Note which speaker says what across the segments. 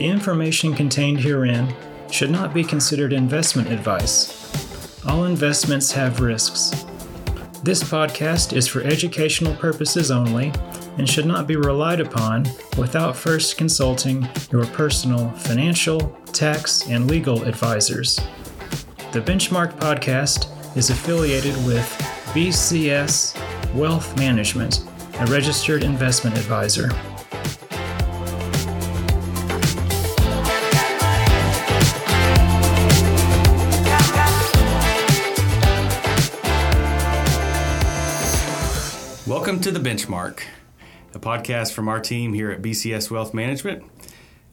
Speaker 1: The information contained herein should not be considered investment advice. All investments have risks. This podcast is for educational purposes only and should not be relied upon without first consulting your personal financial, tax, and legal advisors. The Benchmark podcast is affiliated with BCS Wealth Management, a registered investment advisor.
Speaker 2: Welcome to The Benchmark, a podcast from our team here at BCS Wealth Management.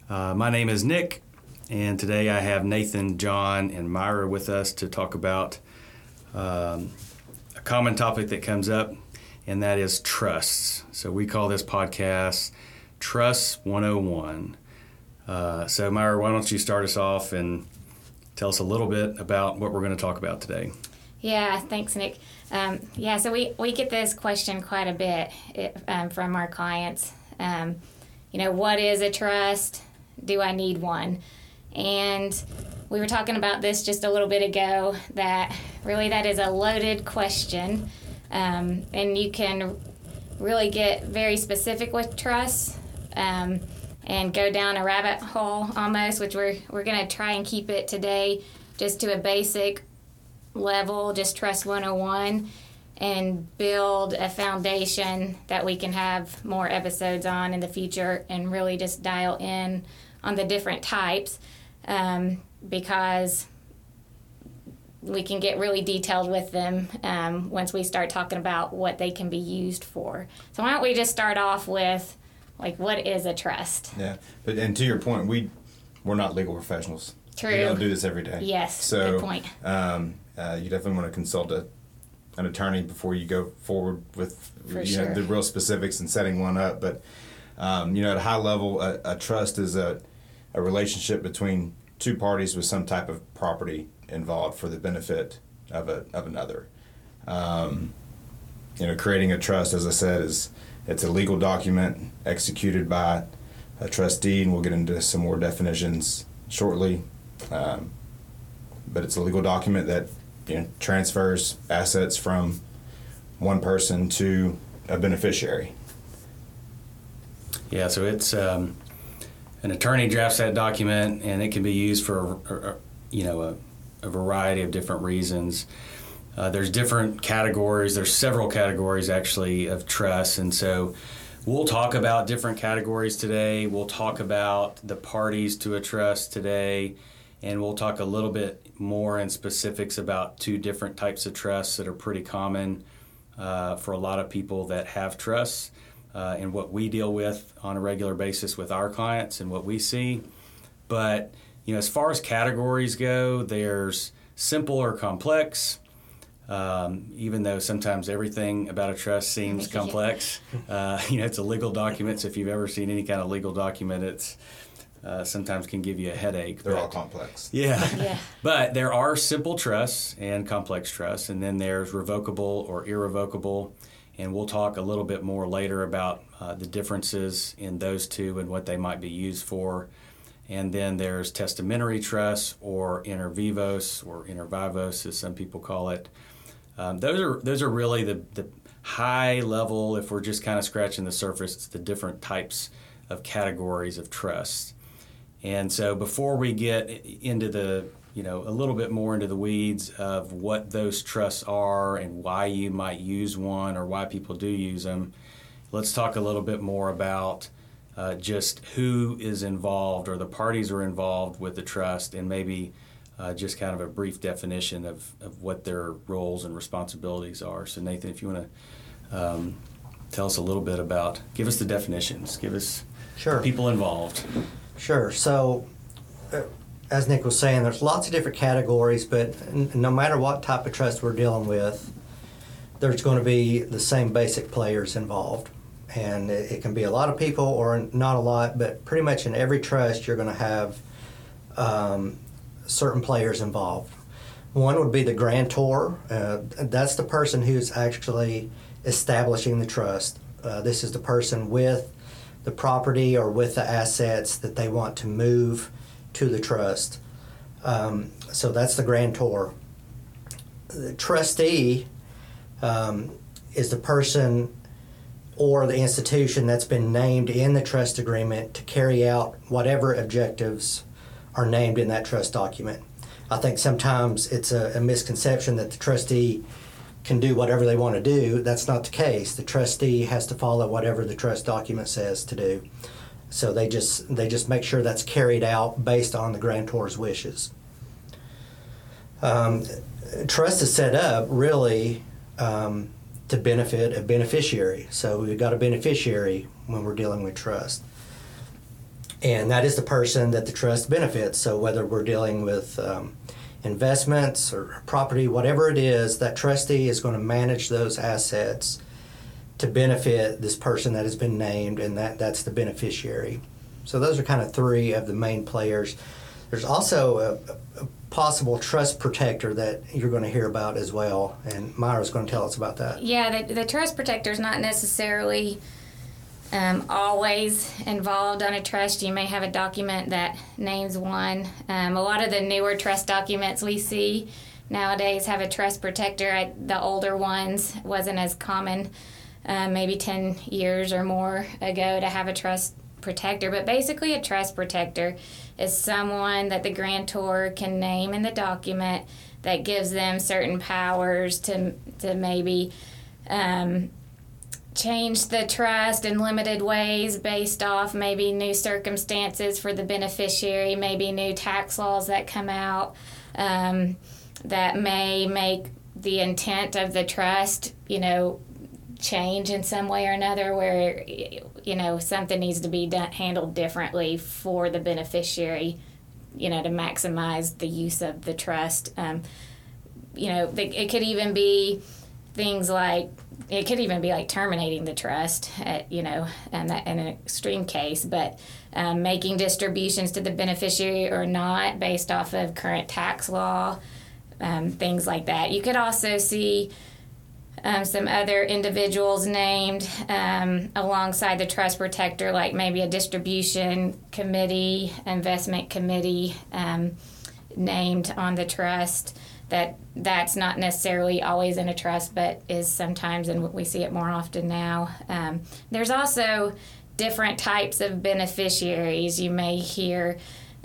Speaker 2: Uh, my name is Nick, and today I have Nathan, John, and Myra with us to talk about um, a common topic that comes up, and that is trusts. So we call this podcast Trust 101. Uh, so, Myra, why don't you start us off and tell us a little bit about what we're going to talk about today?
Speaker 3: Yeah, thanks, Nick. Um, yeah, so we, we get this question quite a bit it, um, from our clients. Um, you know, what is a trust? Do I need one? And we were talking about this just a little bit ago that really that is a loaded question. Um, and you can really get very specific with trusts um, and go down a rabbit hole almost, which we're, we're going to try and keep it today just to a basic level, just Trust 101, and build a foundation that we can have more episodes on in the future and really just dial in on the different types um, because we can get really detailed with them um, once we start talking about what they can be used for. So why don't we just start off with like what is a trust?
Speaker 4: Yeah, but and to your point, we we're not legal professionals.
Speaker 3: True.
Speaker 4: We don't do this every day.
Speaker 3: Yes,
Speaker 4: So
Speaker 3: good point.
Speaker 4: Um, uh, you definitely want to consult a, an attorney before you go forward with
Speaker 3: For
Speaker 4: you know, the real specifics and setting one up. But um, you know, at a high level, a, a trust is a a relationship between two parties with some type of property involved for the benefit of a of another. Um, you know, creating a trust, as I said, is it's a legal document executed by a trustee, and we'll get into some more definitions shortly. Um, but it's a legal document that you know, transfers assets from one person to a beneficiary.
Speaker 2: Yeah, so it's um, an attorney drafts that document, and it can be used for, uh, uh, you know, a, a variety of different reasons. Uh, there's different categories. There's several categories actually of trusts, and so we'll talk about different categories today. We'll talk about the parties to a trust today, and we'll talk a little bit more in specifics about two different types of trusts that are pretty common uh, for a lot of people that have trusts uh, and what we deal with on a regular basis with our clients and what we see. But you know, as far as categories go, there's simple or complex. Um, even though sometimes everything about a trust seems complex, uh, you know, it's a legal document. So if you've ever seen any kind of legal document, it's uh, sometimes can give you a headache.
Speaker 4: They're
Speaker 2: but-
Speaker 4: all complex.
Speaker 2: yeah.
Speaker 3: Yeah.
Speaker 2: But there are simple trusts and complex trusts, and then there's revocable or irrevocable. And we'll talk a little bit more later about uh, the differences in those two and what they might be used for. And then there's testamentary trusts or inter vivos or inter vivos, as some people call it. Um, those are those are really the, the high level. If we're just kind of scratching the surface, it's the different types of categories of trusts. And so before we get into the, you know, a little bit more into the weeds of what those trusts are and why you might use one or why people do use them, let's talk a little bit more about uh, just who is involved or the parties are involved with the trust and maybe uh, just kind of a brief definition of, of what their roles and responsibilities are. So, Nathan, if you want to um, tell us a little bit about, give us the definitions, give us
Speaker 5: Sure.
Speaker 2: people involved.
Speaker 5: Sure. So, uh, as Nick was saying, there's lots of different categories, but n- no matter what type of trust we're dealing with, there's going to be the same basic players involved. And it, it can be a lot of people or not a lot, but pretty much in every trust, you're going to have um, certain players involved. One would be the grantor. Uh, that's the person who's actually establishing the trust. Uh, this is the person with the property or with the assets that they want to move to the trust. Um, so that's the grantor. The trustee um, is the person or the institution that's been named in the trust agreement to carry out whatever objectives are named in that trust document. I think sometimes it's a, a misconception that the trustee can do whatever they want to do. That's not the case. The trustee has to follow whatever the trust document says to do. So they just they just make sure that's carried out based on the grantor's wishes. Um, trust is set up really um, to benefit a beneficiary. So we've got a beneficiary when we're dealing with trust. And that is the person that the trust benefits. So whether we're dealing with um, investments or property, whatever it is, that trustee is going to manage those assets to benefit this person that has been named, and that, that's the beneficiary. So those are kind of three of the main players. There's also a, a possible trust protector that you're going to hear about as well, and Myra's going to tell us about that.
Speaker 3: Yeah, the, the trust protector is not necessarily um, always involved on a trust. You may have a document that names one. Um, a lot of the newer trust documents we see nowadays have a trust protector. I, the older ones wasn't as common, uh, maybe 10 years or more ago, to have a trust protector. But basically, a trust protector is someone that the grantor can name in the document that gives them certain powers to, to maybe. Um, change the trust in limited ways based off maybe new circumstances for the beneficiary, maybe new tax laws that come out um, that may make the intent of the trust, you know, change in some way or another where you know something needs to be done, handled differently for the beneficiary you know to maximize the use of the trust. Um, you know it could even be things like it could even be like terminating the trust, at, you know, and that in an extreme case, but um, making distributions to the beneficiary or not based off of current tax law, um, things like that. You could also see um, some other individuals named um, alongside the trust protector, like maybe a distribution committee, investment committee um, named on the trust that that's not necessarily always in a trust, but is sometimes, and we see it more often now. Um, there's also different types of beneficiaries. You may hear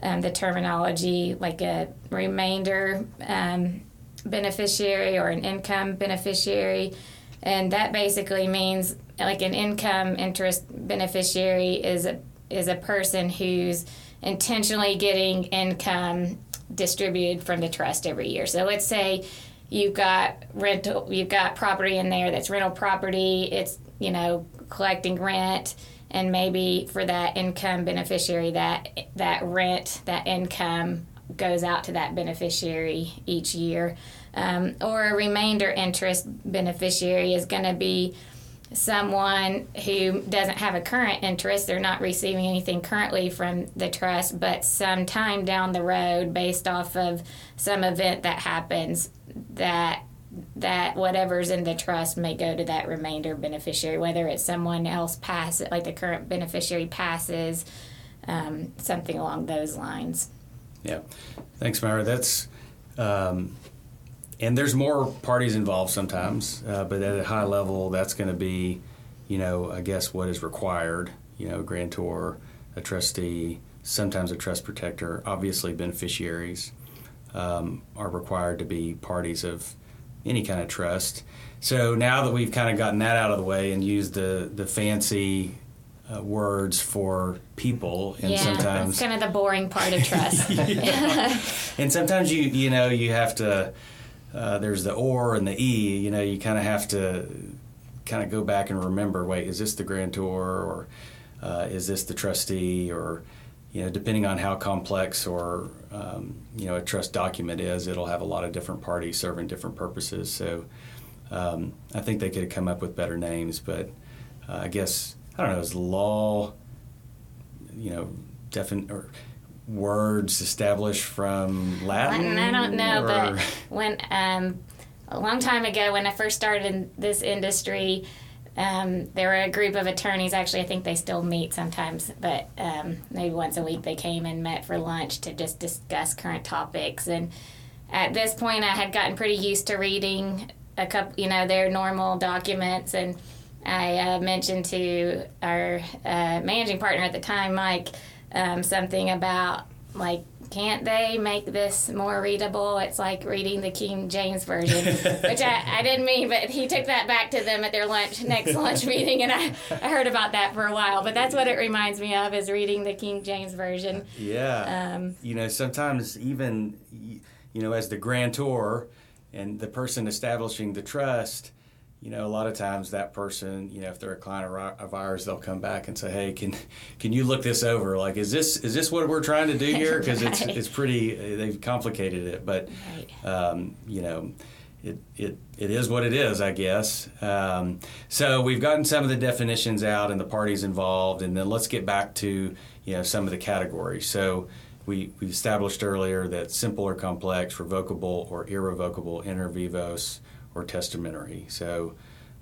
Speaker 3: um, the terminology like a remainder um, beneficiary or an income beneficiary, and that basically means like an income interest beneficiary is a is a person who's intentionally getting income distributed from the trust every year. So let's say you've got rental, you've got property in there that's rental property. It's you know collecting rent, and maybe for that income beneficiary, that that rent, that income goes out to that beneficiary each year. Um, or a remainder interest beneficiary is going to be someone who doesn't have a current interest, they're not receiving anything currently from the trust, but sometime down the road, based off of some event that happens, that that whatever's in the trust may go to that remainder beneficiary, whether it's someone else passes, like the current beneficiary passes, um, something along those lines.
Speaker 2: Yeah, thanks, Myra. That's um, and there's more parties involved sometimes, uh, but at a high level, that's going to be, you know, I guess what is required. You know, grantor, a trustee, sometimes a trust protector. Obviously, beneficiaries um, are required to be parties of any kind of trust. So now that we've kind of gotten that out of the way and used the the fancy uh, words for people, and
Speaker 3: yeah,
Speaker 2: sometimes
Speaker 3: that's kind of the boring part of trust.
Speaker 2: and sometimes you you know you have to uh, there's the or and the e. You know, you kind of have to kind of go back and remember. Wait, is this the grantor or uh, is this the trustee or you know, depending on how complex or um, you know a trust document is, it'll have a lot of different parties serving different purposes. So um, I think they could have come up with better names, but uh, I guess I don't know. Is law, you know, defin or words established from Latin?
Speaker 3: Latin I don't know, or? but when um, a long time ago, when I first started in this industry, um, there were a group of attorneys. Actually, I think they still meet sometimes, but um, maybe once a week they came and met for lunch to just discuss current topics. And at this point, I had gotten pretty used to reading a couple, you know, their normal documents. And I uh, mentioned to our uh, managing partner at the time, Mike, um, something about like can't they make this more readable? It's like reading the King James Version, which I, I didn't mean, but he took that back to them at their lunch next lunch meeting, and I, I heard about that for a while. But that's what it reminds me of is reading the King James Version.
Speaker 2: Yeah.
Speaker 3: Um,
Speaker 2: you know, sometimes even, you know, as the grantor and the person establishing the trust, you know, a lot of times that person, you know, if they're a client of ours, they'll come back and say, "Hey, can can you look this over? Like, is this is this what we're trying to do here? Because it's
Speaker 3: Right.
Speaker 2: it's pretty uh, they've complicated it, but
Speaker 3: Right.
Speaker 2: um, you know, it, it, it is what it is, I guess. Um, so we've gotten some of the definitions out and the parties involved, and then let's get back to you know some of the categories. So we we established earlier that simple or complex, revocable or irrevocable, inter vivos or testamentary. So.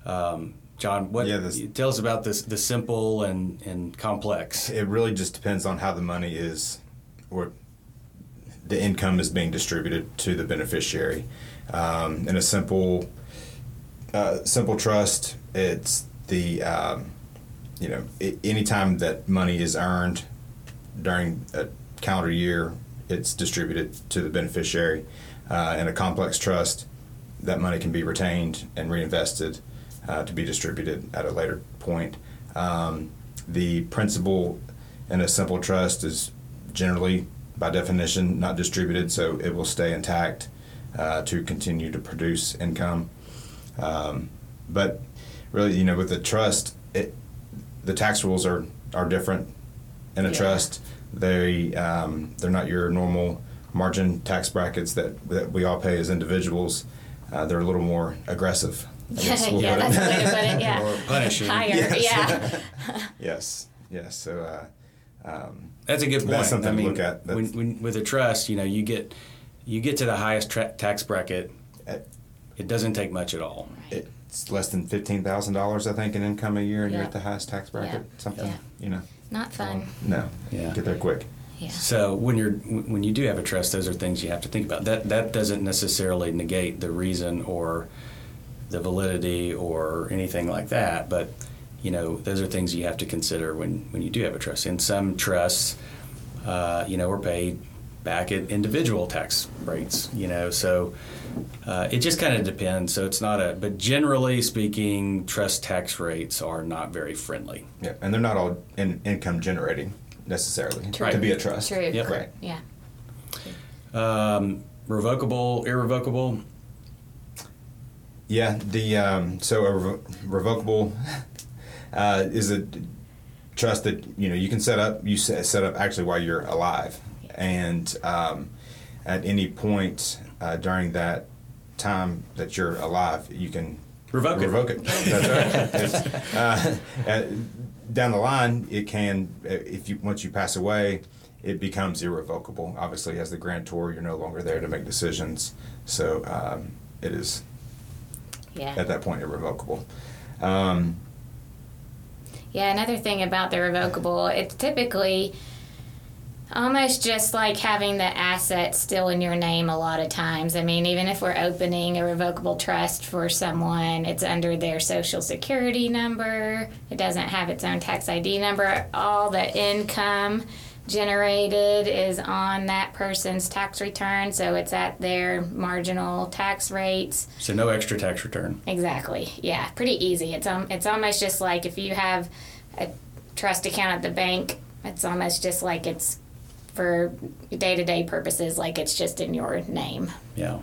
Speaker 2: Um, John, what
Speaker 4: Yeah, this-
Speaker 2: tell us about this the simple and, and complex?
Speaker 4: It really just depends on how the money is, or the income is being distributed to the beneficiary. Um, in a simple, uh, simple trust, it's the, um, you know, i anytime that money is earned during a calendar year, it's distributed to the beneficiary. Uh, in a complex trust, that money can be retained and reinvested uh, to be distributed at a later point. Um, the principal in a simple trust is generally, by definition, not distributed, so it will stay intact uh, to continue to produce income. Um, but really, you know, with the trust, it, the tax rules are, are different in a
Speaker 3: Yeah.
Speaker 4: trust. They um, they're not your normal margin tax brackets that, that we all pay as individuals. Uh, they're a little more aggressive. I guess we'll
Speaker 3: yeah,
Speaker 4: put it.
Speaker 3: that's the way to put it. Yeah,
Speaker 2: Or punishing.
Speaker 3: higher.
Speaker 4: Yes.
Speaker 3: Yeah.
Speaker 4: yes, yes. So uh, um,
Speaker 2: That's a good point.
Speaker 4: That's something
Speaker 2: I
Speaker 4: to look at.
Speaker 2: When, when, with a trust, you know, you get you get to the highest tra- tax bracket.
Speaker 4: At-
Speaker 2: It doesn't take much at all.
Speaker 4: it's less than fifteen thousand dollars, I think, in income a year, and you're at the highest tax bracket.
Speaker 3: Yeah.
Speaker 4: Something,
Speaker 3: Yeah.
Speaker 4: you know.
Speaker 3: Not fun.
Speaker 4: No,
Speaker 2: Yeah.
Speaker 4: get there quick.
Speaker 3: Yeah.
Speaker 2: So when you're when you do have a trust, those are things you have to think about. That that doesn't necessarily negate the reason or the validity or anything like that, but you know those are things you have to consider when when you do have a trust. In some trusts, uh, you know, we're paid back at individual tax rates. You know, so uh, it just kind of depends. So it's not a, but generally speaking, trust tax rates are not very friendly.
Speaker 4: Yeah, and they're not all in, income generating necessarily
Speaker 3: True.
Speaker 4: to be a trust.
Speaker 3: True.
Speaker 2: Yep.
Speaker 4: Right.
Speaker 3: Yeah.
Speaker 2: Um, revocable, irrevocable.
Speaker 4: Yeah, the um, so a revo- revocable uh, is a trust that you know you can set up. You set, set up actually while you're alive, and um, at any point uh, during that time that you're alive, you can
Speaker 2: Revoke it.
Speaker 4: Revoke it. That's right. Uh, down the line, it can uh, if you once you pass away, it becomes irrevocable. Obviously, as the grantor, you're no longer there to make decisions, so um, it is
Speaker 3: Yeah.
Speaker 4: at that point irrevocable. Um,
Speaker 3: Yeah, another thing about the revocable, it's typically almost just like having the asset still in your name a lot of times. I mean, even if we're opening a revocable trust for someone, it's under their social security number, it doesn't have its own tax ID number. All the income generated is on that person's tax return, so it's at their marginal tax rates.
Speaker 2: So no extra tax return.
Speaker 3: Exactly. Yeah, pretty easy. It's um, it's almost just like if you have a trust account at the bank. It's almost just like it's for day to day purposes, like it's just in your name.
Speaker 2: Yeah.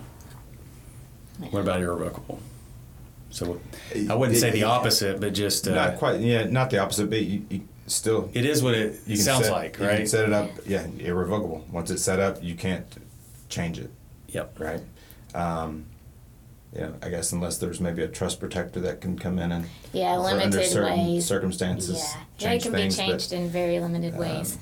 Speaker 2: What about irrevocable? So I wouldn't say the opposite, but just uh,
Speaker 4: not quite. Yeah, not the opposite, but you, you still.
Speaker 2: it is what it
Speaker 4: you can
Speaker 2: sounds
Speaker 4: set-
Speaker 2: like,
Speaker 4: You can set it up. Yeah, irrevocable. Once it's set up, you can't change it.
Speaker 2: Yep.
Speaker 4: Right. Um, yeah, I guess unless there's maybe a trust protector that can come in and
Speaker 3: Yeah,
Speaker 4: for
Speaker 3: limited
Speaker 4: under certain
Speaker 3: ways.
Speaker 4: circumstances
Speaker 3: Yeah, yeah, it can
Speaker 4: things.
Speaker 3: be changed
Speaker 4: but,
Speaker 3: in very limited
Speaker 4: um,
Speaker 3: ways.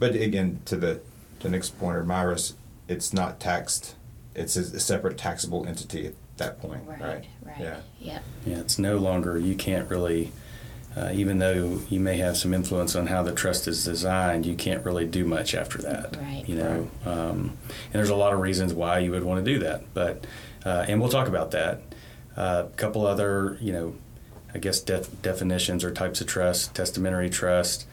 Speaker 4: But again, to the to Nick's point or Myra's, it's not taxed. It's a, a separate taxable entity. At that point, right?
Speaker 3: Right, right.
Speaker 4: Yeah.
Speaker 3: Yep.
Speaker 2: Yeah, it's no longer, you can't really, uh, even though you may have some influence on how the trust is designed, you can't really do much after that.
Speaker 3: Right.
Speaker 2: You know, um, and there's a lot of reasons why you would want to do that. But, uh, and we'll talk about that. A uh, couple other, you know, I guess def- definitions or types of trust. Testamentary trust,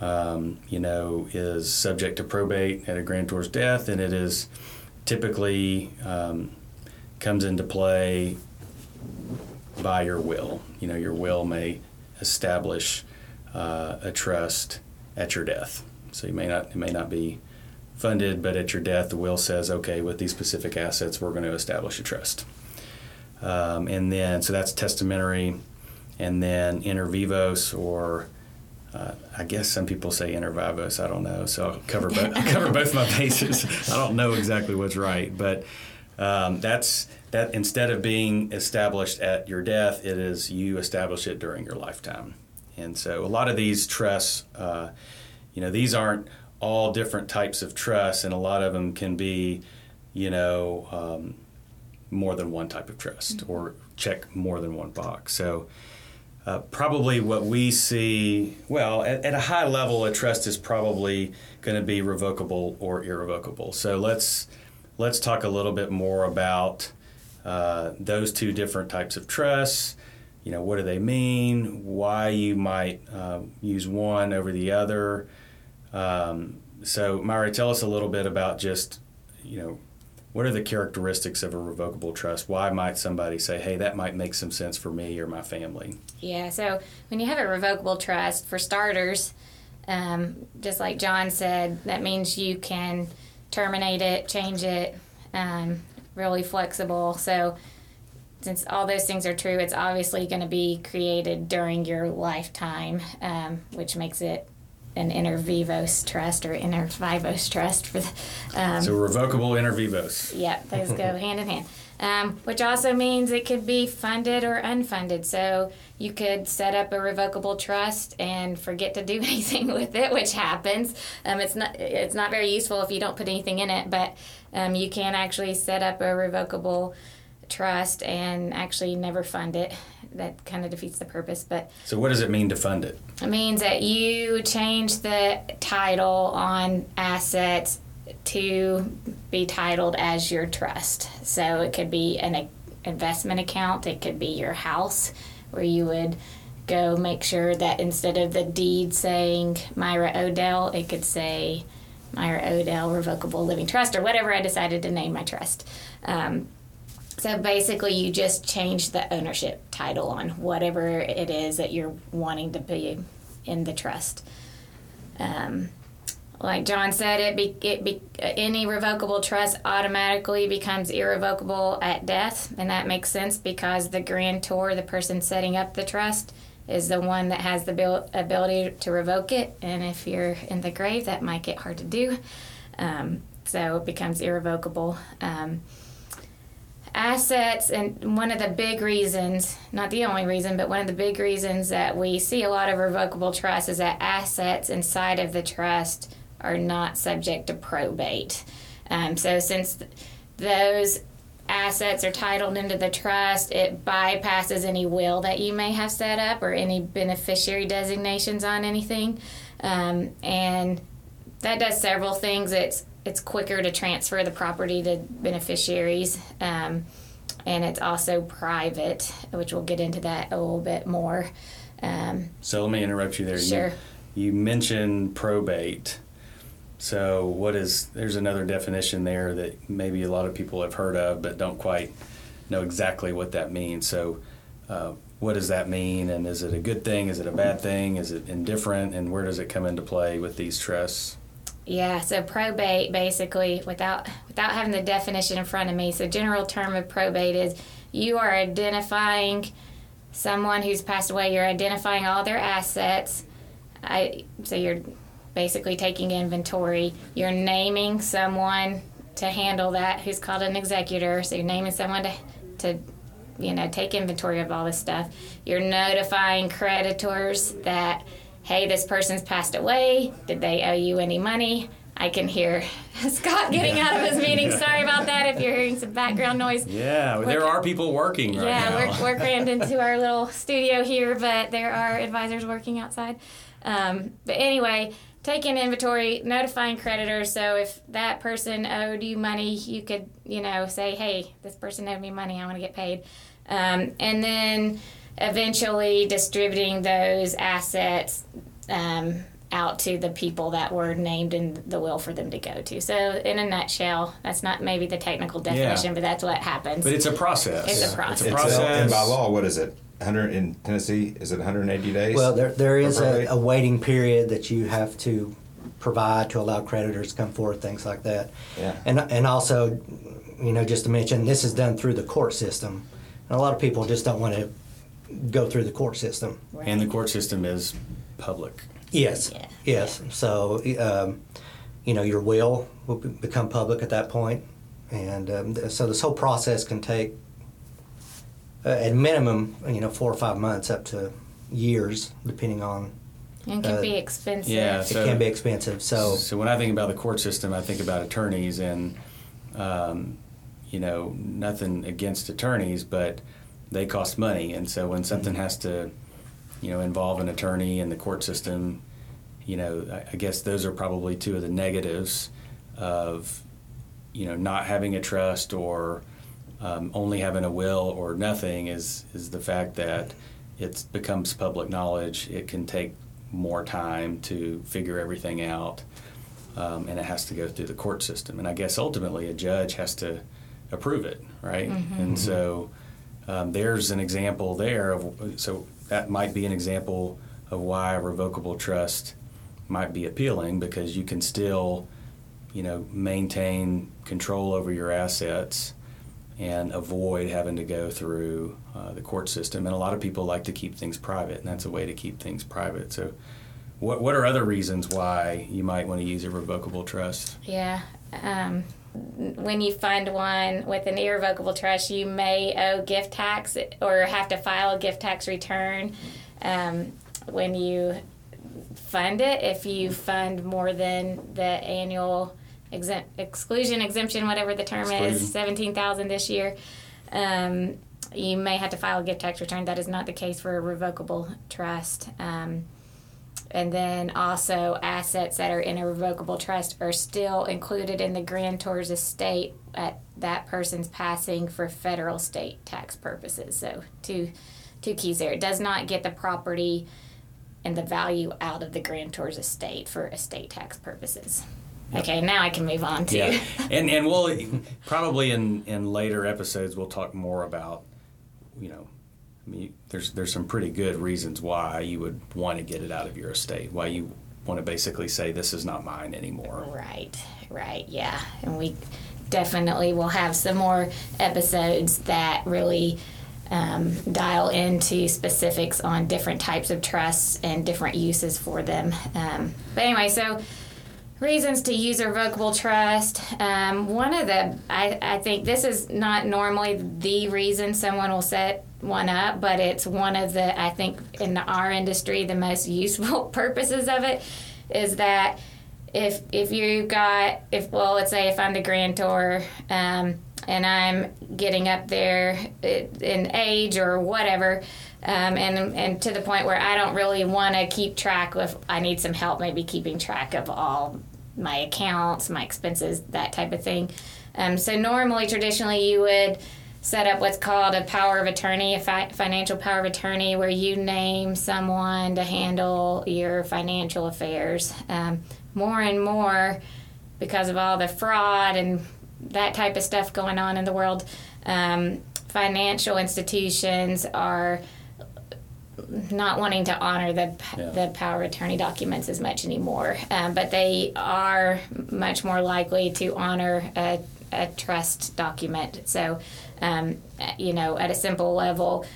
Speaker 2: um, you know, is subject to probate at a grantor's death, and it is typically um, comes into play by your will. You know, your will may establish uh, a trust at your death. So you may not it may not be funded, but at your death, the will says, okay, with these specific assets, we're going to establish a trust. Um, and then, so that's testamentary, and then inter vivos, or uh, I guess some people say inter vivos. I don't know. So I'll cover both, I'll cover both my bases. I don't know exactly what's right, but um, that's that. Instead of being established at your death, it is you establish it during your lifetime. And so a lot of these trusts, uh, you know, these aren't all different types of trusts, and a lot of them can be, you know, um, more than one type of trust or check more than one box. So. Uh, probably what we see, well, at, at, a high level, a trust is probably going to be revocable or irrevocable. So let's let's talk a little bit more about uh, those two different types of trusts. You know, what do they mean? Why you might uh, use one over the other. Um, so, Myra, tell us a little bit about just, you know, what are the characteristics of a revocable trust? Why might somebody say, hey, that might make some sense for me or my family?
Speaker 3: Yeah, so when you have a revocable trust, for starters, um, just like John said, that means you can terminate it, change it, um, really flexible. So, since all those things are true, it's obviously going to be created during your lifetime, um, which makes it an inter vivos trust or inter vivos trust for the. Um,
Speaker 2: so revocable inter vivos.
Speaker 3: Yep, those go hand in hand. Um, which also means it could be funded or unfunded. So you could set up a revocable trust and forget to do anything with it, which happens. Um, it's not it's not very useful if you don't put anything in it, but um, you can actually set up a revocable trust and actually never fund it. That kind of defeats the purpose. But
Speaker 2: so, what does it mean to fund it?
Speaker 3: It means that you change the title on assets to be titled as your trust. So it could be an investment account, it could be your house, where you would go make sure that instead of the deed saying Myra Odell, it could say Myra Odell Revocable Living Trust or whatever I decided to name my trust. Um, so basically, you just change the ownership title on whatever it is that you're wanting to be in the trust. Um, like John said, it be, it be, any revocable trust automatically becomes irrevocable at death, and that makes sense because the grantor, the person setting up the trust, is the one that has the bil- ability to revoke it. And if you're in the grave, that might get hard to do. Um, so it becomes irrevocable. Um, assets and one of the big reasons not the only reason but one of the big reasons that we see a lot of revocable trusts is that assets inside of the trust are not subject to probate. Um, so since th- those assets are titled into the trust it bypasses any will that you may have set up or any beneficiary designations on anything. Um, and that does several things. It's it's quicker to transfer the property to beneficiaries. Um, and it's also private, which we'll get into that a little bit more. Um,
Speaker 2: so let me interrupt you there.
Speaker 3: Sure.
Speaker 2: You, you mentioned probate. So what is there's another definition there that maybe a lot of people have heard of but don't quite know exactly what that means. So uh, what does that mean and is it a good thing? Is it a bad thing? Is it indifferent? And where does it come into play with these trusts?
Speaker 3: Yeah, so probate basically without without having the definition in front of me. So general term of probate is you are identifying someone who's passed away. You're identifying all their assets. I so you're basically taking inventory. You're naming someone to handle that who's called an executor. So you're naming someone to to you know take inventory of all this stuff. You're notifying creditors that hey, this person's passed away. Did they owe you any money? I can hear Scott getting out of his meeting. Sorry about that, if you're hearing some background noise.
Speaker 2: Yeah,
Speaker 3: We're-
Speaker 2: there are people working right
Speaker 3: yeah,
Speaker 2: now.
Speaker 3: we're, we're crammed into our little studio here, but there are advisors working outside. Um, but anyway, taking inventory, notifying creditors. So if that person owed you money, you could, you know, say, hey, this person owed me money, I want to get paid. Um, and then eventually distributing those assets um, out to the people that were named in the will for them to go to. So, in a nutshell, that's not maybe the technical definition, but that's what happens.
Speaker 2: but it's a process.
Speaker 3: It's a
Speaker 2: It's
Speaker 3: process.
Speaker 2: a
Speaker 4: It's
Speaker 2: process.
Speaker 4: a, and by law, what is it? 100 in Tennessee? Is it 180 days?
Speaker 5: Well, there, there is a, a waiting period that you have to provide to allow creditors to come forward, things like that.
Speaker 4: Yeah.
Speaker 5: And, and also, you know, just to mention, this is done through the court system. And a lot of people just don't want to go through the court system.
Speaker 2: And the court system is public.
Speaker 5: Yes.
Speaker 3: Yeah.
Speaker 5: Yes. So, um, you know, your will will be- become public at that point, and um, th- so this whole process can take, uh, at minimum, you know, four or five months up to years, depending on.
Speaker 3: and can
Speaker 5: uh,
Speaker 3: be expensive.
Speaker 2: Yeah,
Speaker 5: It can be expensive. So,
Speaker 2: So when I think about the court system, I think about attorneys, and um, you know, nothing against attorneys, but they cost money, and so when something has to, you know, involve an attorney and the court system, you know, I, I guess those are probably two of the negatives of, you know, not having a trust or um, only having a will or nothing is is the fact that it becomes public knowledge. It can take more time to figure everything out, um, and it has to go through the court system. And I guess ultimately a judge has to approve it, right? And so um, there's an example there of so that might be an example of why a revocable trust might be appealing because you can still, you know, maintain control over your assets and avoid having to go through uh, the court system. And a lot of people like to keep things private, and that's a way to keep things private. So, what what are other reasons why you might want to use a revocable trust?
Speaker 3: Yeah. Um, when you fund one with an irrevocable trust, you may owe gift tax or have to file a gift tax return um, when you fund it. If you fund more than the annual exempt, exclusion, exemption, whatever the term
Speaker 2: Exclusion.
Speaker 3: is, seventeen thousand this year. Um, you may have to file a gift tax return. That is not the case for a revocable trust. Um, and then also assets that are in a revocable trust are still included in the grantor's estate at that person's passing for federal estate tax purposes. So two two keys there. It does not get the property and the value out of the grantor's estate for estate tax purposes. Okay, now I can move on to
Speaker 2: Yeah, and and we'll probably in in later episodes we'll talk more about, you know, I mean, there's there's some pretty good reasons why you would want to get it out of your estate, why you want to basically say this is not mine anymore.
Speaker 3: Right, right, yeah. And we definitely will have some more episodes that really um, dial into specifics on different types of trusts and different uses for them. Um, but anyway, so reasons to use a revocable trust. Um, one of the, I, I think this is not normally the reason someone will set one up, but it's one of the, I think, in our industry, the most useful purposes of it is that if if you got if well let's say if I'm the grantor um, and I'm getting up there in age or whatever um, and and to the point where I don't really want to keep track of I need some help maybe keeping track of all my accounts my expenses that type of thing um, so normally traditionally you would set up what's called a power of attorney, a fi- financial power of attorney, where you name someone to handle your financial affairs. Um, more and more, because of all the fraud and that type of stuff going on in the world, um, financial institutions are not wanting to honor the
Speaker 2: Yeah.
Speaker 3: the power of attorney documents as much anymore, um, but they are much more likely to honor a, a trust document. So, um, you know, at a simple level,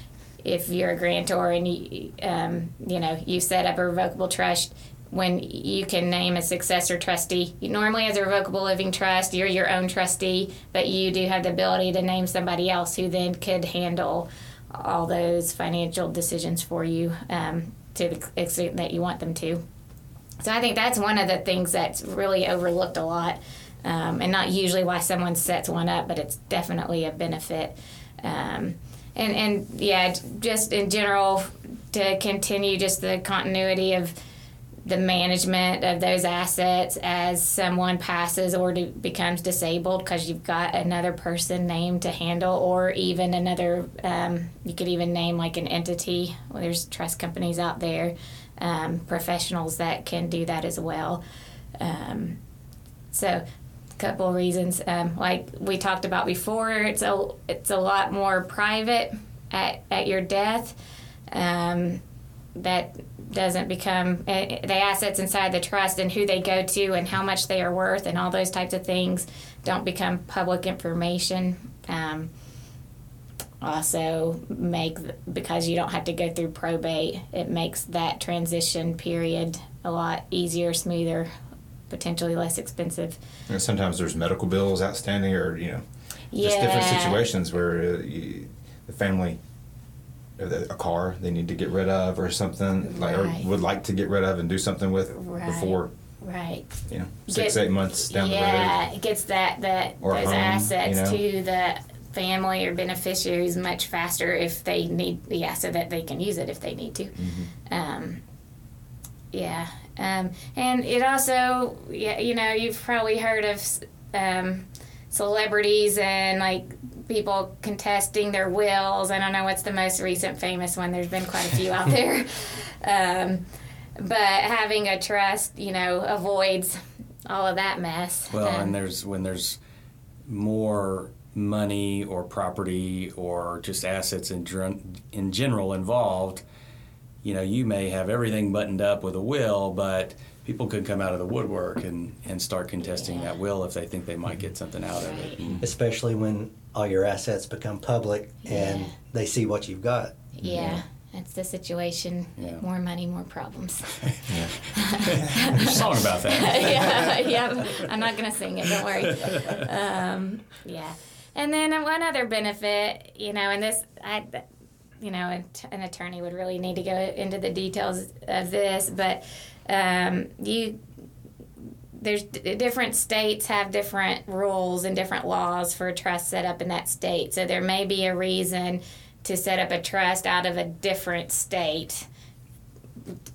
Speaker 3: if you're a grantor and you, um, you know, you set up a revocable trust, when you can name a successor trustee, you normally as a revocable living trust, you're your own trustee, but you do have the ability to name somebody else who then could handle all those financial decisions for you um, to the extent that you want them to. So I think that's one of the things that's really overlooked a lot um, and not usually why someone sets one up, but it's definitely a benefit. Um, and and yeah, just in general, to continue just the continuity of the management of those assets as someone passes or becomes disabled because you've got another person named to handle or even another um, you could even name like an entity. Well, there's trust companies out there um, professionals that can do that as well. Um, so a couple of reasons um, like we talked about before it's a it's a lot more private at, at your death um, that doesn't become uh, the assets inside the trust and who they go to and how much they are worth and all those types of things don't become public information. Um, also, make because you don't have to go through probate, it makes that transition period a lot easier, smoother, potentially less expensive.
Speaker 4: And sometimes there's medical bills outstanding, or you know, just
Speaker 3: Yeah.
Speaker 4: different situations where uh, you, the family a car they need to get rid of or something like
Speaker 3: Right.
Speaker 4: or would like to get rid of and do something with
Speaker 3: Right.
Speaker 4: before
Speaker 3: Right.
Speaker 4: you know six
Speaker 3: Get-
Speaker 4: eight months down
Speaker 3: yeah,
Speaker 4: the road Yeah,
Speaker 3: it gets that that
Speaker 4: Or
Speaker 3: those
Speaker 4: home,
Speaker 3: assets
Speaker 4: you know.
Speaker 3: to the family or beneficiaries much faster if they need yeah so that they can use it if they need to
Speaker 4: Mm-hmm.
Speaker 3: um, yeah um, and it also yeah you know you've probably heard of um, celebrities and like people contesting their wills i don't know what's the most recent famous one there's been quite a few out there. Um, but having a trust you know avoids all of that mess.
Speaker 2: Well,
Speaker 3: Um,
Speaker 2: and there's when there's more money or property or just assets in in general involved, you know, you may have everything buttoned up with a will, but people could come out of the woodwork and, and start contesting that will if they think they might get something out of it.
Speaker 5: Especially when all your assets become public and
Speaker 3: Yeah.
Speaker 5: they see what you've got.
Speaker 3: yeah that's the situation
Speaker 2: Yeah.
Speaker 3: more money more problems
Speaker 2: There's a song about that.
Speaker 3: yeah, yeah. I'm not gonna sing it. Don't worry. Um, yeah, and then one other benefit, you know, and this, I, you know, an, an attorney would really need to go into the details of this, but um, you. There's different states have different rules and different laws for a trust set up in that state. So there may be a reason to set up a trust out of a different state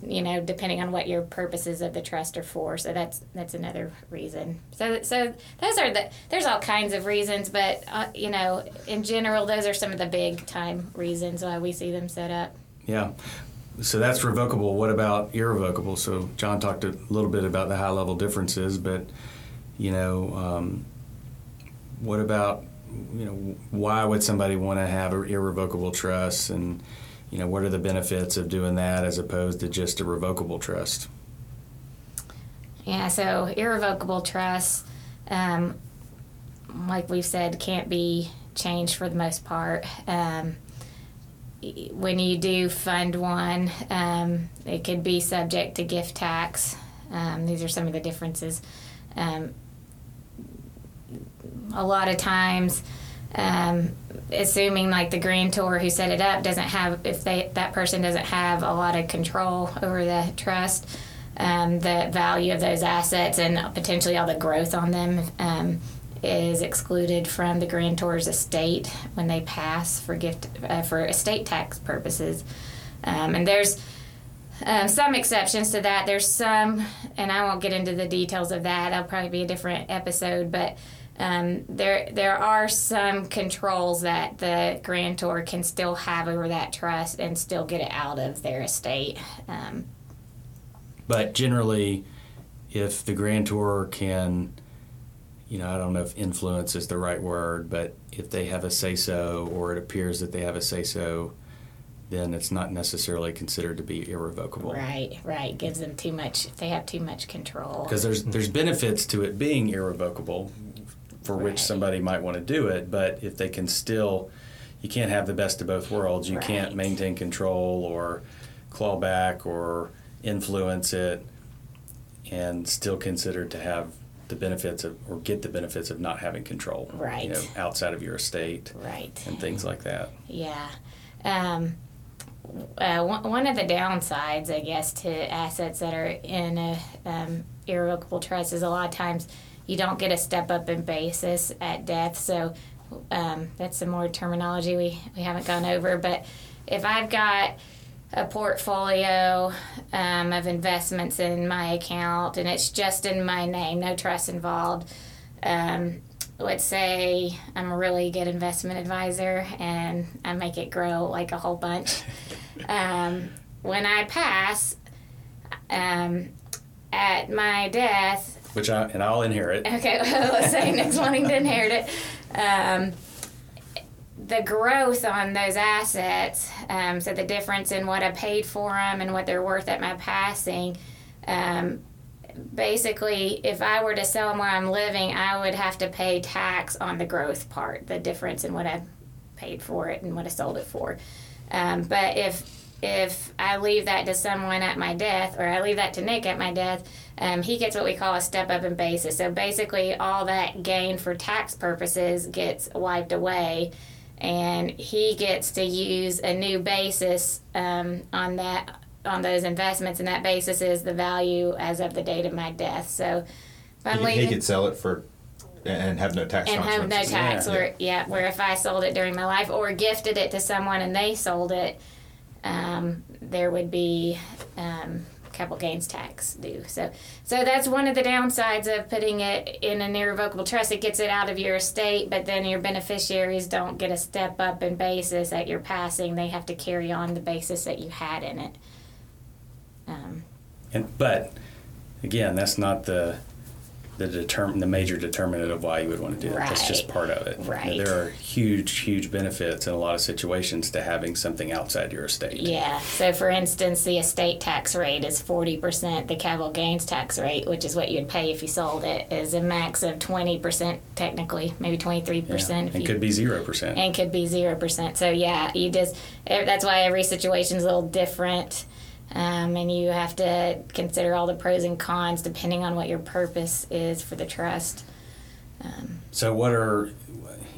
Speaker 3: you know, depending on what your purposes of the trust are for. So that's that's another reason. So so those are the there's all kinds of reasons, but uh, you know, in general, those are some of the big time reasons why we see them set up.
Speaker 2: Yeah. So that's revocable. What about irrevocable? So John talked a little bit about the high level differences, but you know, um, what about you know why would somebody want to have an irrevocable trust, and you know what are the benefits of doing that as opposed to just a revocable trust?
Speaker 3: Yeah. So irrevocable trust, um, like we've said, can't be changed for the most part. Um, when you do fund one, um, it could be subject to gift tax. Um, these are some of the differences. Um, a lot of times, um, assuming like the grantor who set it up doesn't have, if they that person doesn't have a lot of control over the trust, um, the value of those assets and potentially all the growth on them um, is excluded from the grantor's estate when they pass for gift uh, for estate tax purposes. Um, and there's um, some exceptions to that. There's some, and I won't get into the details of that. That'll probably be a different episode. But um, there there are some controls that the grantor can still have over that trust and still get it out of their estate. Um,
Speaker 2: But generally, if the grantor can, you know, I don't know if influence is the right word, but if they have a say so or it appears that they have a say so, then it's not necessarily considered to be irrevocable.
Speaker 3: right, right. Gives them too much. They have too much control.
Speaker 2: Because there's mm-hmm. there's benefits to it being irrevocable, for
Speaker 3: Right.
Speaker 2: which somebody might want to do it. But if they can still, you can't have the best of both worlds. You can't maintain control or claw back or influence it, and still consider to have the benefits of or get the benefits of not having control.
Speaker 3: Right.
Speaker 2: You know, outside of your estate
Speaker 3: Right.
Speaker 2: and things like that.
Speaker 3: Yeah. Um, uh, one, one of the downsides, I guess, to assets that are in a um, irrevocable trust is a lot of times you don't get a step up in basis at death. So um, that's some more terminology we, we haven't gone over. But if I've got a portfolio um, of investments in my account and it's just in my name, no trust involved. Um, let's say I'm a really good investment advisor and I make it grow like a whole bunch. Um, when I pass, um, at my death,
Speaker 2: Which I and I'll inherit.
Speaker 3: okay, well, let's say next wanting to inherit it. The growth on those assets, um, so the difference in what I paid for them and what they're worth at my passing, um, basically, if I were to sell them where I'm living, I would have to pay tax on the growth part, the difference in what I paid for it and what I sold it for. Um, but if if I leave that to someone at my death, or I leave that to Nick at my death, um, he gets what we call a step up in basis. So basically, all that gain for tax purposes gets wiped away, and he gets to use a new basis um, on that on those investments, and that basis is the value as of the date of my death. So if I'm
Speaker 4: He, he could sell it for and have no tax
Speaker 3: and have no tax,
Speaker 2: Yeah.
Speaker 3: or yeah, where if I sold it during my life or gifted it to someone and they sold it, um, there would be um, capital gains tax due. So, so that's one of the downsides of putting it in an irrevocable trust. It gets it out of your estate, but then your beneficiaries don't get a step up in basis at your passing. They have to carry on the basis that you had in it. Um,
Speaker 2: And but again, that's not the the determine the major determinant of why you would want to do it. That's just part of it.
Speaker 3: Right.
Speaker 2: there are huge, huge benefits in a lot of situations to having something outside your estate.
Speaker 3: Yeah. So, for instance, the estate tax rate is 40%. The capital gains tax rate, which is what you'd pay if you sold it, is a max of 20%, technically, maybe 23%. if
Speaker 2: And
Speaker 3: you,
Speaker 2: could be zero percent.
Speaker 3: and could be 0%. So, yeah, you just, that's why every situation is a little different. Um, and you have to consider all the pros and cons depending on what your purpose is for the trust. Um,
Speaker 2: So what are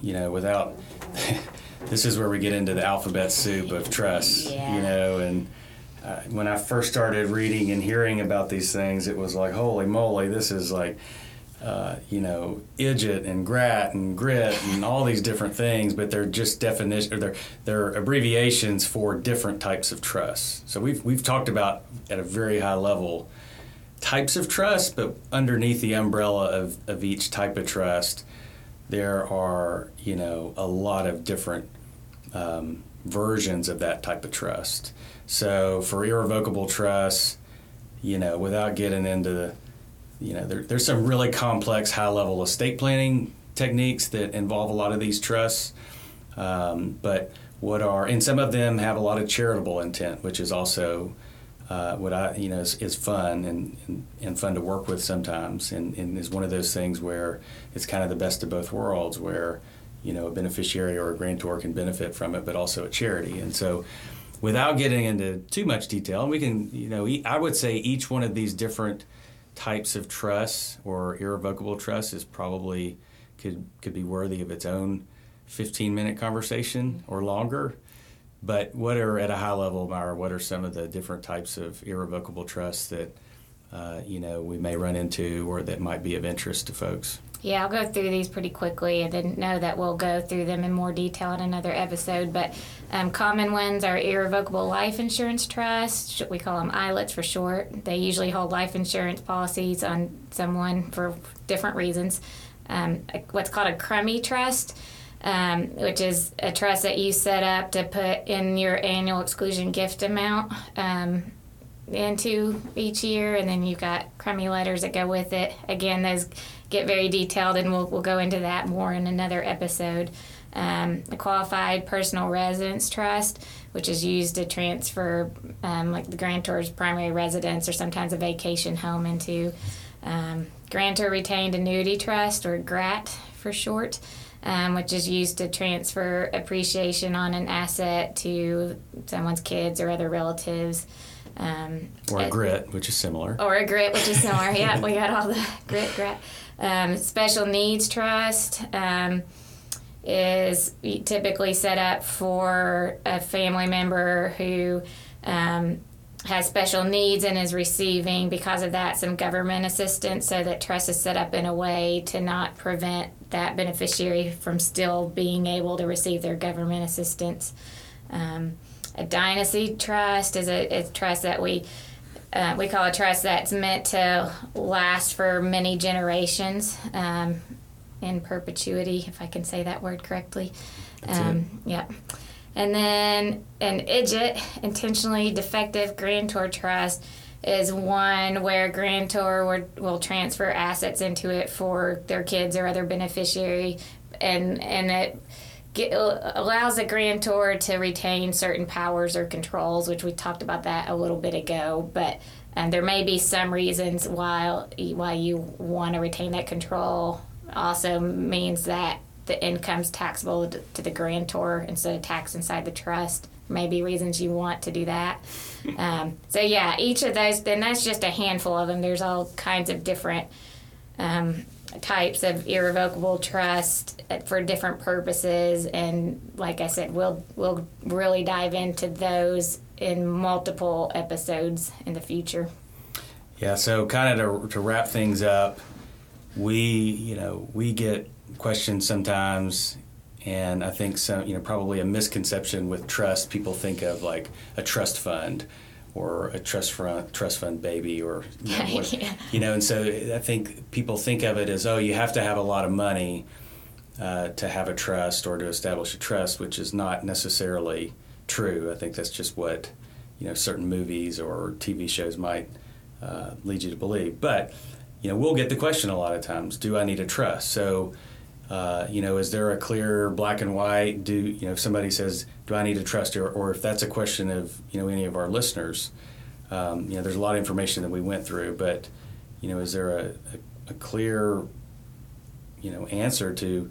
Speaker 2: you know without this is where we get into the alphabet soup of trust.
Speaker 3: Yeah.
Speaker 2: You know and. Uh, when I first started reading and hearing about these things, it was like, holy moly, this is like, uh, you know, IDGIT and grat and grit and all these different things, but they're just definition or they're they're abbreviations for different types of trust. So we've we've talked about at a very high level types of trust, but underneath the umbrella of, of each type of trust, there are you know a lot of different um, versions of that type of trust. So for irrevocable trust, you know, without getting into the you know, there, there's some really complex high level estate planning techniques that involve a lot of these trusts. Um, but what are, and some of them have a lot of charitable intent, which is also uh, what I, you know, is, is fun and, and, and fun to work with sometimes. And, and is one of those things where it's kind of the best of both worlds where, you know, a beneficiary or a grantor can benefit from it, but also a charity. And so, without getting into too much detail, we can, you know, I would say each one of these different types of trusts or irrevocable trusts is probably could could be worthy of its own 15 minute conversation or longer. But what are at a high level, Myra? What are some of the different types of irrevocable trusts that uh, you know we may run into or that might be of interest to folks?
Speaker 3: Yeah, I'll go through these pretty quickly. I didn't know that we'll go through them in more detail in another episode, but um, common ones are irrevocable life insurance trusts. We call them ILITs for short. They usually hold life insurance policies on someone for different reasons. Um, what's called a Crummey trust, um, which is a trust that you set up to put in your annual exclusion gift amount. Um, into each year, and then you've got Crummey letters that go with it. Again, those get very detailed, and we'll, we'll go into that more in another episode. Um, a qualified personal residence trust, which is used to transfer um, like the grantor's primary residence or sometimes a vacation home into um, grantor retained annuity trust or GRAT for short. Um, which is used to transfer appreciation on an asset to someone's kids or other relatives. Um,
Speaker 2: Or a grit, which is similar.
Speaker 3: or a grit, which is similar. yeah, we got all the grit, grit. Um, special needs trust um, is typically set up for a family member who um, has special needs and is receiving because of that some government assistance so that trust is set up in a way to not prevent that beneficiary from still being able to receive their government assistance. Um, a dynasty trust is a, a trust that we uh, we call a trust that's meant to last for many generations um, in perpetuity if i can say that word correctly. Um, yeah and then an IDGIT, intentionally defective grantor trust, is one where grantor would, will transfer assets into it for their kids or other beneficiary, and and it get, allows a grantor to retain certain powers or controls, which we talked about that a little bit ago. But um, there may be some reasons why why you want to retain that control. Also means that the income's taxable to the grantor instead of taxed inside the trust. Maybe reasons you want to do that. Um, so yeah, each of those, then that's just a handful of them. There's all kinds of different um, types of irrevocable trust for different purposes, and like I said, we'll we'll really dive into those in multiple episodes in the future.
Speaker 2: Yeah. So kind of to, to wrap things up, we you know we get questions sometimes and I think some, you know, probably a misconception with trust. People think of like a trust fund or a trust fund, trust fund baby, or you know, what, yeah. you know. And so I think people think of it as, oh, you have to have a lot of money uh, to have a trust or to establish a trust, which is not necessarily true. I think that's just what you know certain movies or TV shows might uh, lead you to believe. But you know, we'll get the question a lot of times: Do I need a trust? So uh, you know, is there a clear black and white? Do you know if somebody says, "Do I need to trust?" Or, or if that's a question of you know any of our listeners, um, you know, there's a lot of information that we went through, but you know, is there a, a, a clear you know answer to,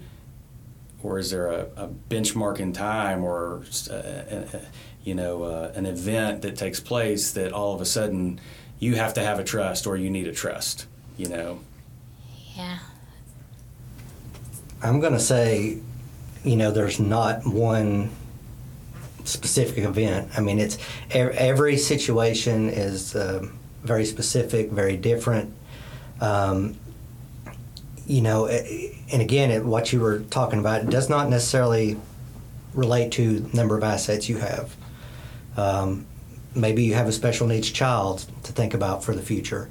Speaker 2: or is there a, a benchmark in time, or a, uh, you know, uh, an event that takes place that all of a sudden you have to have a trust or you need a trust? You know.
Speaker 3: Yeah.
Speaker 5: I'm going to say, you know, there's not one specific event. I mean, it's every situation is um, very specific, very different. Um, you know, and again, it, what you were talking about does not necessarily relate to the number of assets you have. Um, maybe you have a special needs child to think about for the future.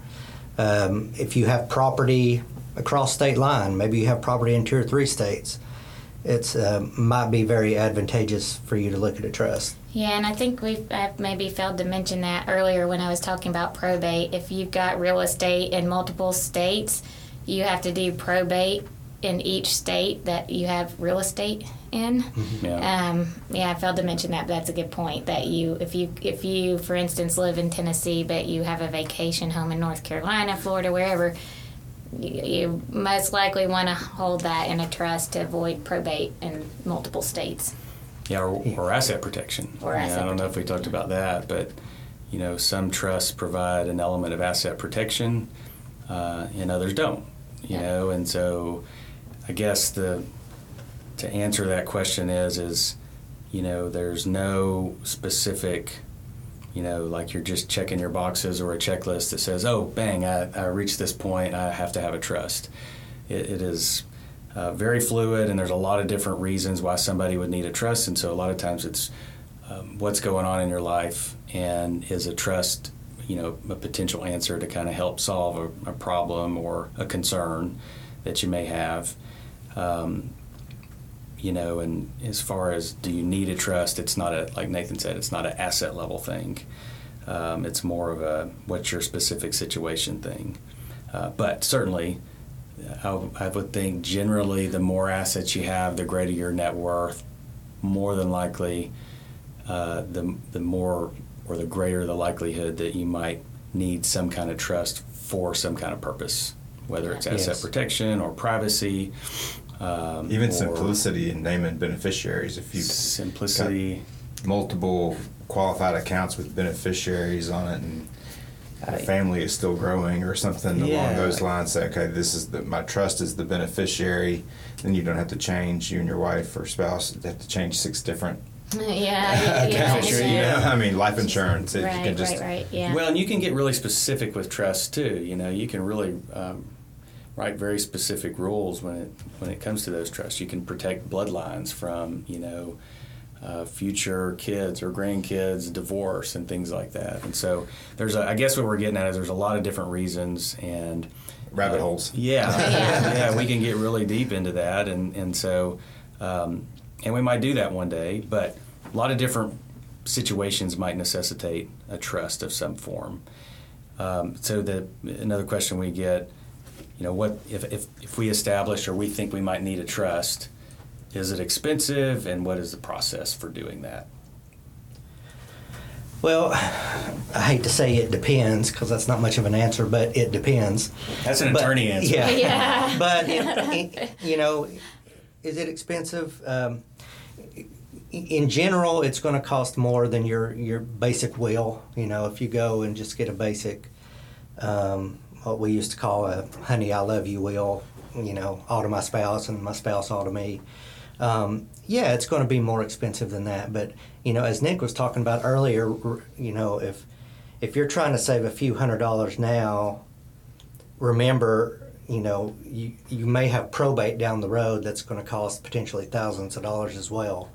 Speaker 5: Um, if you have property across state line. Maybe you have property in two or three states. It's uh, might be very advantageous for you to look at a trust.
Speaker 3: Yeah, and I think we I've maybe failed to mention that earlier when I was talking about probate. If you've got real estate in multiple states, you have to do probate in each state that you have real estate in.
Speaker 2: Mm-hmm. Yeah.
Speaker 3: Um, yeah, I failed to mention that. But that's a good point. That you, if you, if you, for instance, live in Tennessee, but you have a vacation home in North Carolina, Florida, wherever, you, most likely want to hold that in a trust to avoid probate in multiple states.
Speaker 2: Yeah, or, or asset protection.
Speaker 3: Or asset
Speaker 2: I don't know if we talked about that, but you know, some trusts provide an element of asset protection, uh, and others don't. You
Speaker 3: Yeah.
Speaker 2: know, and so I guess the to answer that question is is you know, there's no specific you know, like you're just checking your boxes or a checklist that says, oh, bang, I, I reached this point, I have to have a trust. it, it is uh, very fluid, and there's a lot of different reasons why somebody would need a trust. And so a lot of times it's um, what's going on in your life, and is a trust, you know, a potential answer to kind of help solve a, a problem or a concern that you may have. Um, you know, and as far as do you need a trust, it's not a like Nathan said, it's not an asset level thing. Um, it's more of a what's your specific situation thing. Uh, but certainly, I, I would think generally the more assets you have, the greater your net worth. More than likely, uh, the the more or the greater the likelihood that you might need some kind of trust for some kind of purpose, whether it's asset
Speaker 5: Yes.
Speaker 2: protection or privacy. Um,
Speaker 4: Even simplicity in naming beneficiaries. If you
Speaker 2: simplicity.
Speaker 4: multiple qualified accounts with beneficiaries on it and the family is still growing or something along those lines say okay this is the my trust is the beneficiary then you don't have to change you and your wife or spouse have to change six different
Speaker 3: yeah,
Speaker 4: a
Speaker 3: yeah,
Speaker 4: beneficiary. You know, I mean, life insurance. It, you
Speaker 3: Right,
Speaker 4: can just
Speaker 3: right, right. Yeah.
Speaker 2: Well, and you can get really specific with trust too. You know, you can really um, write very specific rules when it when it comes to those trusts. You can protect bloodlines from you know uh, future kids or grandkids, divorce, and things like that. And so there's, a, I guess, what we're getting at is there's a lot of different reasons and
Speaker 4: rabbit holes.
Speaker 2: yeah,
Speaker 3: Yeah.
Speaker 2: yeah, we can get really deep into that, and and so, um, and we might do that one day. But a lot of different situations might necessitate a trust of some form. Um, so the another question we get, you know, what if, if if we establish or we think we might need a trust, is it expensive, and what is the process for doing that?
Speaker 5: Well, I hate to say it depends because that's not much of an answer, but it depends.
Speaker 2: That's an
Speaker 5: But-
Speaker 2: attorney answer.
Speaker 5: Yeah.
Speaker 3: Yeah.
Speaker 5: but it, it- you know, is it expensive? Um, in general, it's going to cost more than your your basic will. You know, if you go and just get a basic, um, what we used to call a "honey, I love you" will. You know, all to my spouse and my spouse all to me. Um, yeah, it's going to be more expensive than that. But you know, as Nick was talking about earlier, you know, if if you're trying to save a few hundred dollars now, remember, you know, you, you may have probate down the road that's going to cost potentially thousands of dollars as well,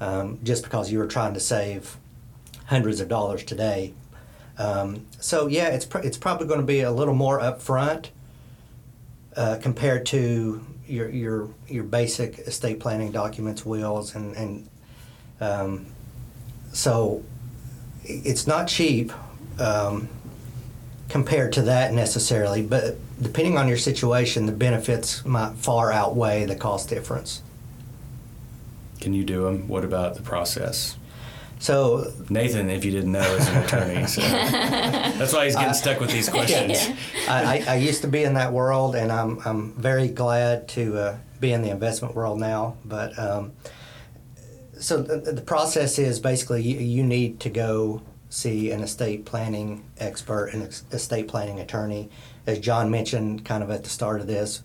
Speaker 5: um, just because you were trying to save hundreds of dollars today. Um, so yeah, it's pr- it's probably going to be a little more upfront uh, compared to your your your basic estate planning documents, wills, and and um, so it's not cheap. Um, compared to that necessarily, but depending on your situation, the benefits might far outweigh the cost difference.
Speaker 2: Can you do them? What about the process?
Speaker 5: So,
Speaker 2: Nathan, if you didn't know, is an attorney. So that's why he's getting stuck with these questions.
Speaker 5: I, I, I used to be in that world, and I'm, I'm very glad to uh, be in the investment world now. But um, so the, the process is basically you, you need to go see an estate planning expert, an estate planning attorney. As John mentioned, kind of at the start of this,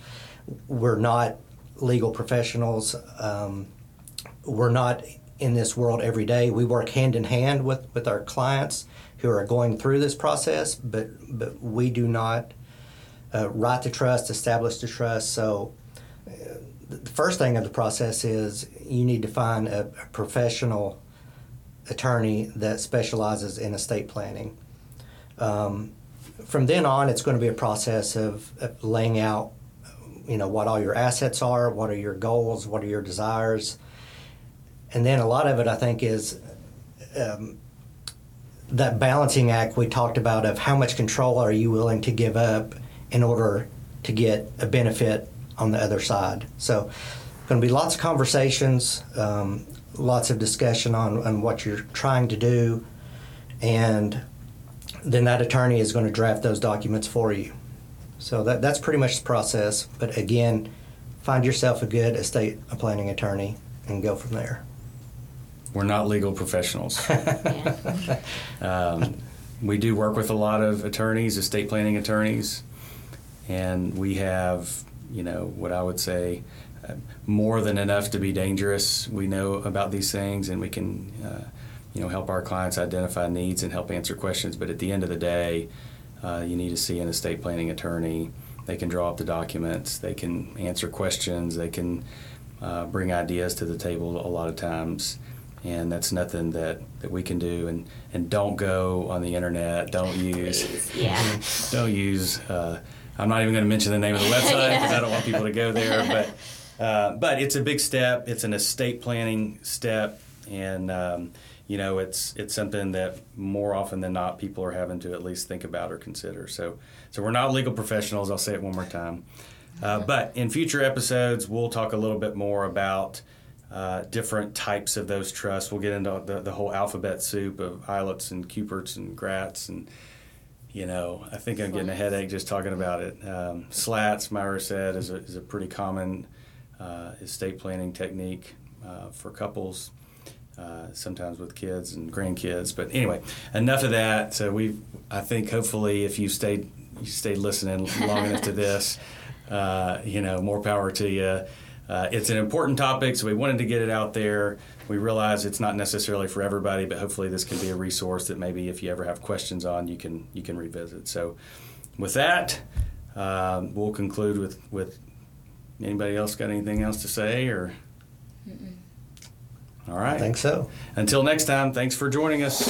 Speaker 5: we're not legal professionals. Um, we're not in this world every day. We work hand in hand with, with our clients who are going through this process, but but we do not uh, write the trust, establish the trust. So uh, the first thing of the process is you need to find a, a professional attorney that specializes in estate planning. Um, from then on, it's going to be a process of, of laying out, you know, what all your assets are, what are your goals, what are your desires, and then a lot of it, I think, is um, that balancing act we talked about of how much control are you willing to give up in order to get a benefit on the other side. So, going to be lots of conversations, um, lots of discussion on, on what you're trying to do, and then that attorney is going to draft those documents for you. So that, that's pretty much the process. But again, find yourself a good estate planning attorney and go from there.
Speaker 2: We're not legal professionals. Um, we do work with a lot of attorneys, estate planning attorneys, and we have, you know, what I would say, uh, more than enough to be dangerous. We know about these things, and we can, uh, you know, help our clients identify needs and help answer questions. But at the end of the day, uh, you need to see an estate planning attorney. They can draw up the documents. They can answer questions. They can uh, bring ideas to the table a lot of times and that's nothing that, that we can do. And, and don't go on the internet. Don't use
Speaker 3: yeah.
Speaker 2: don't use uh, i'm not even going to mention the name of the website because i don't want people to go there. But uh, but it's a big step. It's an estate planning step. And um, you know it's it's something that more often than not people are having to at least think about or consider. So so we're not legal professionals. I'll say it one more time. Uh, but in future episodes we'll talk a little bit more about uh, different types of those trusts. We'll get into the, the whole alphabet soup of ILITs and QPRTs and GRATs and you know, I think I'm getting a headache just talking about it. Um, SLATs, Myra said, is a, is a pretty common uh, estate planning technique uh, for couples, uh, sometimes with kids and grandkids. But anyway, enough of that. So we, I think, hopefully, if you stayed you stayed listening long enough to this, uh, you know, more power to you. Uh, it's an important topic, so we wanted to get it out there. We realize it's not necessarily for everybody, but hopefully this can be a resource that maybe if you ever have questions on, you can you can revisit. So, with that, um, we'll conclude with with anybody else got anything else to say or. All right.
Speaker 5: I think so.
Speaker 2: Until next time, thanks for joining us.